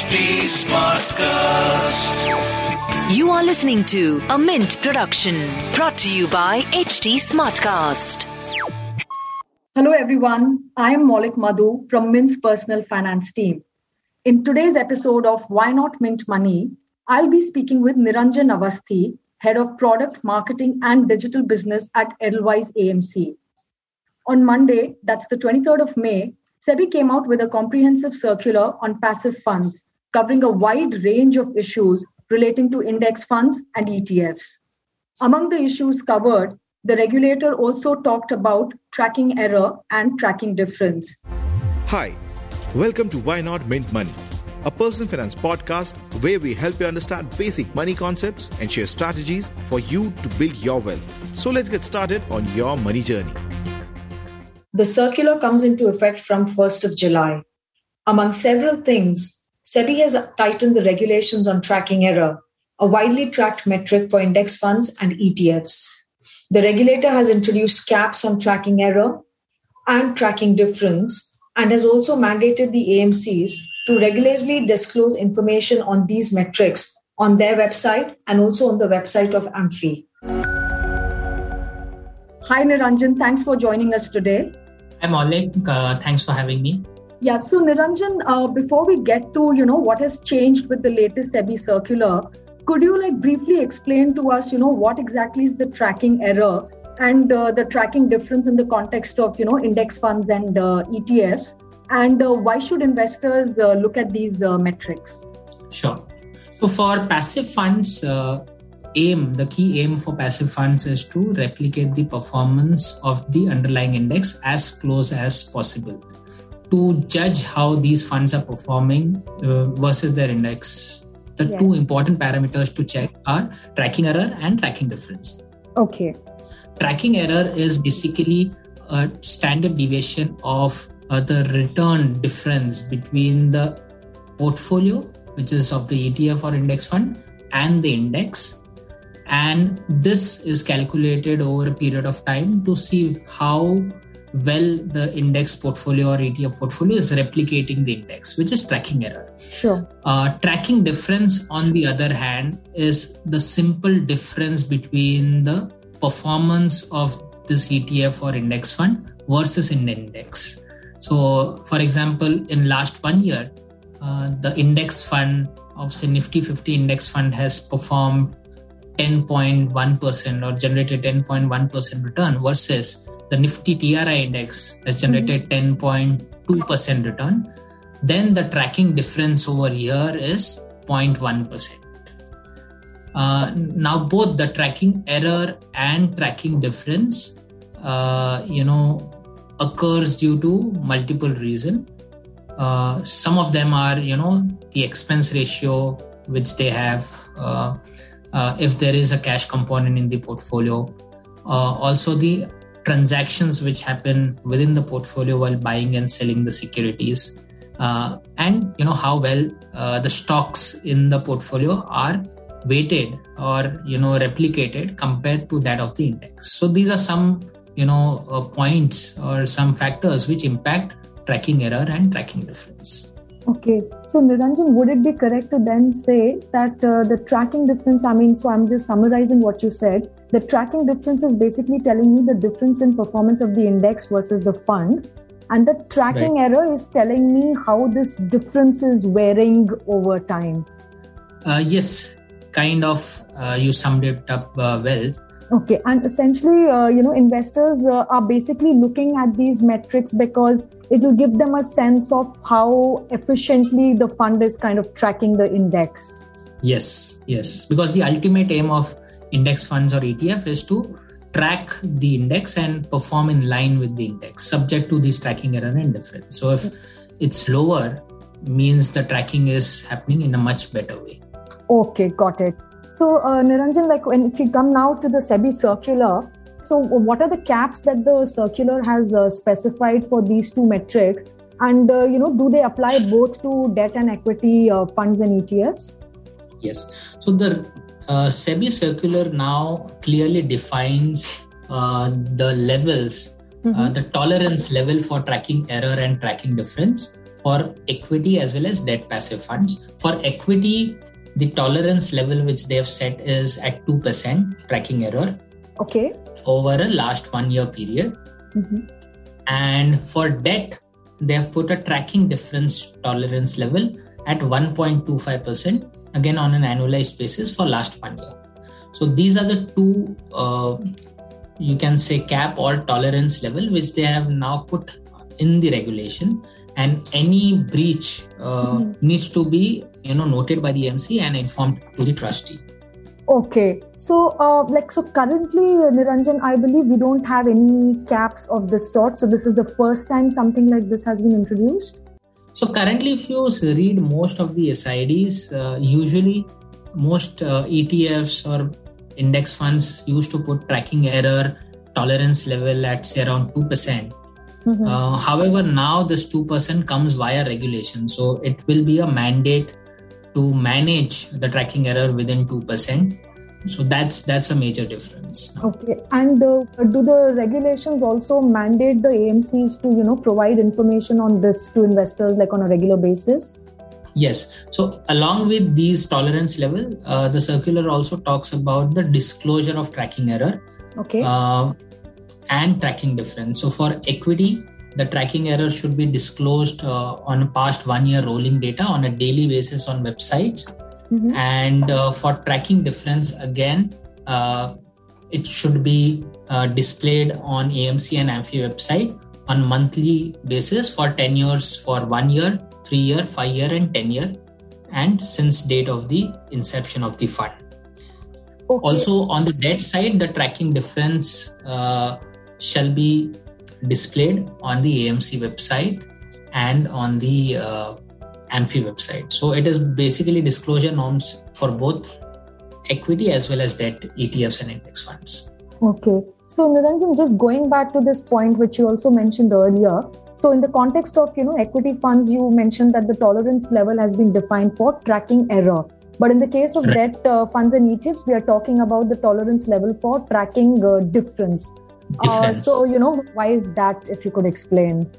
HT Smartcast. You are listening to a Mint production brought to you by HT Smartcast. Hello, everyone. I am Maulik Madhu from Mint's personal finance team. In today's episode of Why Not Mint Money, I'll be speaking with Niranjan Avasthi, Head of Product Marketing and Digital Business at Edelweiss AMC. On Monday, that's the 23rd of May, SEBI came out with a comprehensive circular on passive funds, covering a wide range of issues relating to index funds and ETFs. Among the issues covered, the regulator also talked about tracking error and tracking difference. Hi, welcome to Why Not Mint Money, a personal finance podcast where we help you understand basic money concepts and share strategies for you to build your wealth. So let's get started on your money journey. The circular comes into effect from 1st of July. Among several things, SEBI has tightened the regulations on tracking error, a widely tracked metric for index funds and ETFs. The regulator has introduced caps on tracking error and tracking difference and has also mandated the AMCs to regularly disclose information on these metrics on their website and also on the website of AMFI. Hi, Niranjan. Thanks for joining us today. Hi Maulik. Uh, thanks for having me. Yeah. So, Niranjan, uh, before we get to you know what has changed with the latest SEBI circular, could you like briefly explain to us, you know, what exactly is the tracking error and uh, the tracking difference in the context of you know index funds and uh, ETFs, and uh, why should investors uh, look at these metrics? Sure. So, for passive funds, aim, the key aim for passive funds is to replicate the performance of the underlying index as close as possible. To judge how these funds are performing uh, versus their index, the yeah. two important parameters to check are tracking error and tracking difference. Okay. Tracking error is basically a standard deviation of uh, the return difference between the portfolio, which is of the ETF or index fund, and the index and this is calculated over a period of time to see how well the index portfolio or ETF portfolio is replicating the index, which is tracking error. Sure. Uh, tracking difference, on the other hand, is the simple difference between the performance of this ETF or index fund versus an index. So, for example, in last one year, uh, the index fund of say Nifty 50 index fund has performed 10.1% or generated 10.1% return versus the Nifty TRI index has generated mm-hmm. 10.2% return, then the tracking difference over here is 0.1%. Uh, now, both the tracking error and tracking difference, uh, you know, occurs due to multiple reason. Uh, some of them are, you know, the expense ratio which they have. Uh, uh, if there is a cash component in the portfolio. Uh, also, the transactions which happen within the portfolio while buying and selling the securities, uh, and you know how well uh, the stocks in the portfolio are weighted or you know replicated compared to that of the index. So these are some you know uh, points or some factors which impact tracking error and tracking difference. Okay, so Niranjan, would it be correct to then say that uh, the tracking difference? I mean, so I'm just summarizing what you said. The tracking difference is basically telling me the difference in performance of the index versus the fund, and the tracking right. error is telling me how this difference is varying over time. Uh, yes, kind of. Uh, you summed it up uh, well. Okay, and essentially, uh, you know, investors uh, are basically looking at these metrics because it will give them a sense of how efficiently the fund is kind of tracking the index. Yes, yes, because the ultimate aim of index funds or ETF is to track the index and perform in line with the index, subject to this tracking error and difference. So if it's lower, means the tracking is happening in a much better way. Okay, got it. So, uh, Niranjan, like when if you come now to the SEBI circular, so what are the caps that the circular has uh, specified for these two metrics? And uh, you know, do they apply both to debt and equity uh, funds and ETFs? Yes. So the uh, SEBI circular now clearly defines uh, the levels uh, the tolerance level for tracking error and tracking difference for equity as well as debt passive funds. For equity, the tolerance level which they have set is at 2% tracking error. Okay. Over a last one year period. Mm-hmm. And for debt, they have put a tracking difference tolerance level at 1.25%, again on an annualized basis for last one year. So these are the two, uh, you can say, cap or tolerance level which they have now put in the regulation. And any breach uh, mm-hmm. needs to be, you know, noted by the MC and informed to the trustee. Okay, so uh, like so currently, Niranjan, I believe we don't have any caps of this sort. So this is the first time something like this has been introduced. So currently, if you read most of the SIDs, uh, usually most uh, ETFs or index funds used to put tracking error tolerance level at say around 2%. Mm-hmm. Uh, however, now this 2% comes via regulation. So it will be a mandate to manage the tracking error within 2% so that's that's a major difference. Okay and uh, do the regulations also mandate the amcs to you know provide information on this to investors like on a regular basis? Yes. So along with these tolerance level uh, the circular also talks about the disclosure of tracking error okay. uh, and tracking difference. So for equity the tracking error should be disclosed uh, on past one year rolling data on a daily basis on websites mm-hmm. and uh, for tracking difference again uh, it should be uh, displayed on amc and amfi website on monthly basis for 10 years for one year three year five year and 10 year and since date of the inception of the fund okay. also on the debt side the tracking difference uh, shall be displayed on the amc website and on the uh, AMFI website. So it is basically disclosure norms for both equity as well as debt ETFs and index funds. Okay. So Niranjan, just going back to this point which you also mentioned earlier. So in the context of you know equity funds, you mentioned that the tolerance level has been defined for tracking error. But in the case of right. debt uh, funds and ETFs, we are talking about the tolerance level for tracking uh, difference. Uh, so you know why is that? If you could explain.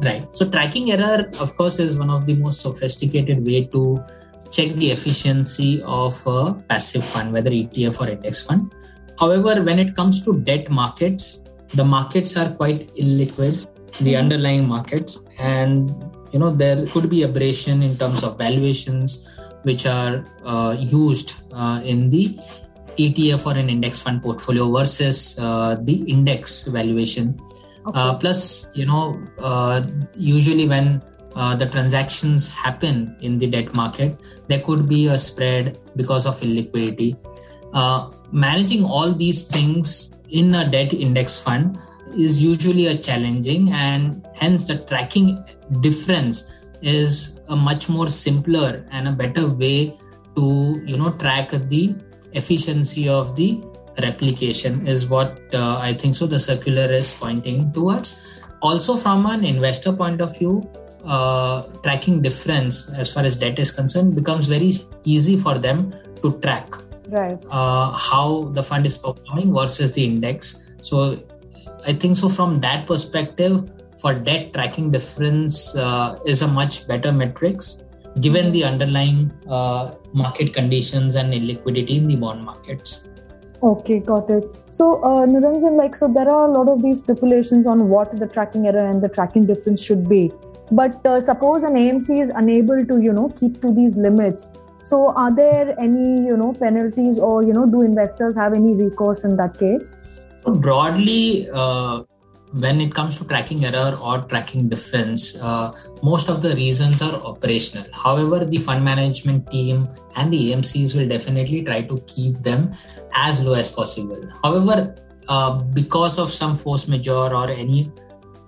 Right. So tracking error, of course, is one of the most sophisticated way to check the efficiency of a passive fund, whether ETF or index fund. However, when it comes to debt markets, the markets are quite illiquid, the mm-hmm. underlying markets, and you know there could be aberration in terms of valuations which are uh, used uh, in the ETF or an index fund portfolio versus uh, the index valuation Okay. Uh, plus, you know, uh, usually when uh, the transactions happen in the debt market, there could be a spread because of illiquidity. Uh, managing all these things in a debt index fund is usually a challenging, and hence the tracking difference is a much more simpler and a better way to you know track the efficiency of the replication is what uh, I think so the circular is pointing towards. Also, from an investor point of view, uh, tracking difference as far as debt is concerned becomes very easy for them to track right. uh, how the fund is performing versus the index. So, I think so from that perspective, for debt tracking difference uh, is a much better metrics given the underlying uh, market conditions and illiquidity in the bond markets. Okay, got it. So, uh, Niranjan, like, so there are a lot of these stipulations on what the tracking error and the tracking difference should be. But uh, suppose an AMC is unable to, you know, keep to these limits. So, are there any, you know, penalties or, you know, do investors have any recourse in that case? So broadly, uh, when it comes to tracking error or tracking difference, uh, most of the reasons are operational. However, the fund management team and the AMCs will definitely try to keep them as low as possible. However, uh, because of some force majeure or any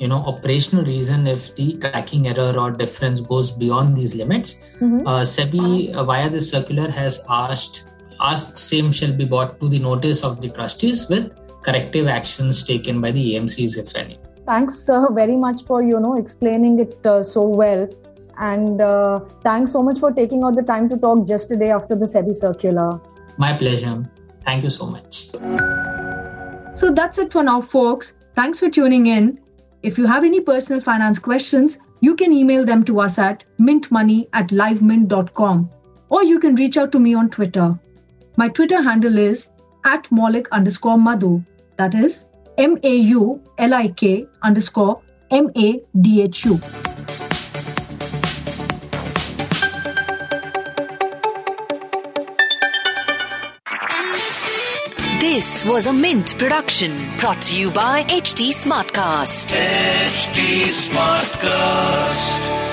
you know operational reason if the tracking error or difference goes beyond these limits mm-hmm. uh, sebi uh, via this circular has asked asked same shall be brought to the notice of the trustees with corrective actions taken by the AMCs, if any. Thanks uh, very much for you know explaining it uh, so well, and uh, thanks so much for taking out the time to talk just today after the SEBI circular. My pleasure. Thank you so much. So that's it for now, folks. Thanks for tuning in. If you have any personal finance questions, you can email them to us at mintmoney at livemint.com or you can reach out to me on Twitter. My Twitter handle is at Maulik underscore Madhu. That is M A U L I K underscore M A D H U. This was a Mint production brought to you by HT Smartcast. HT Smartcast.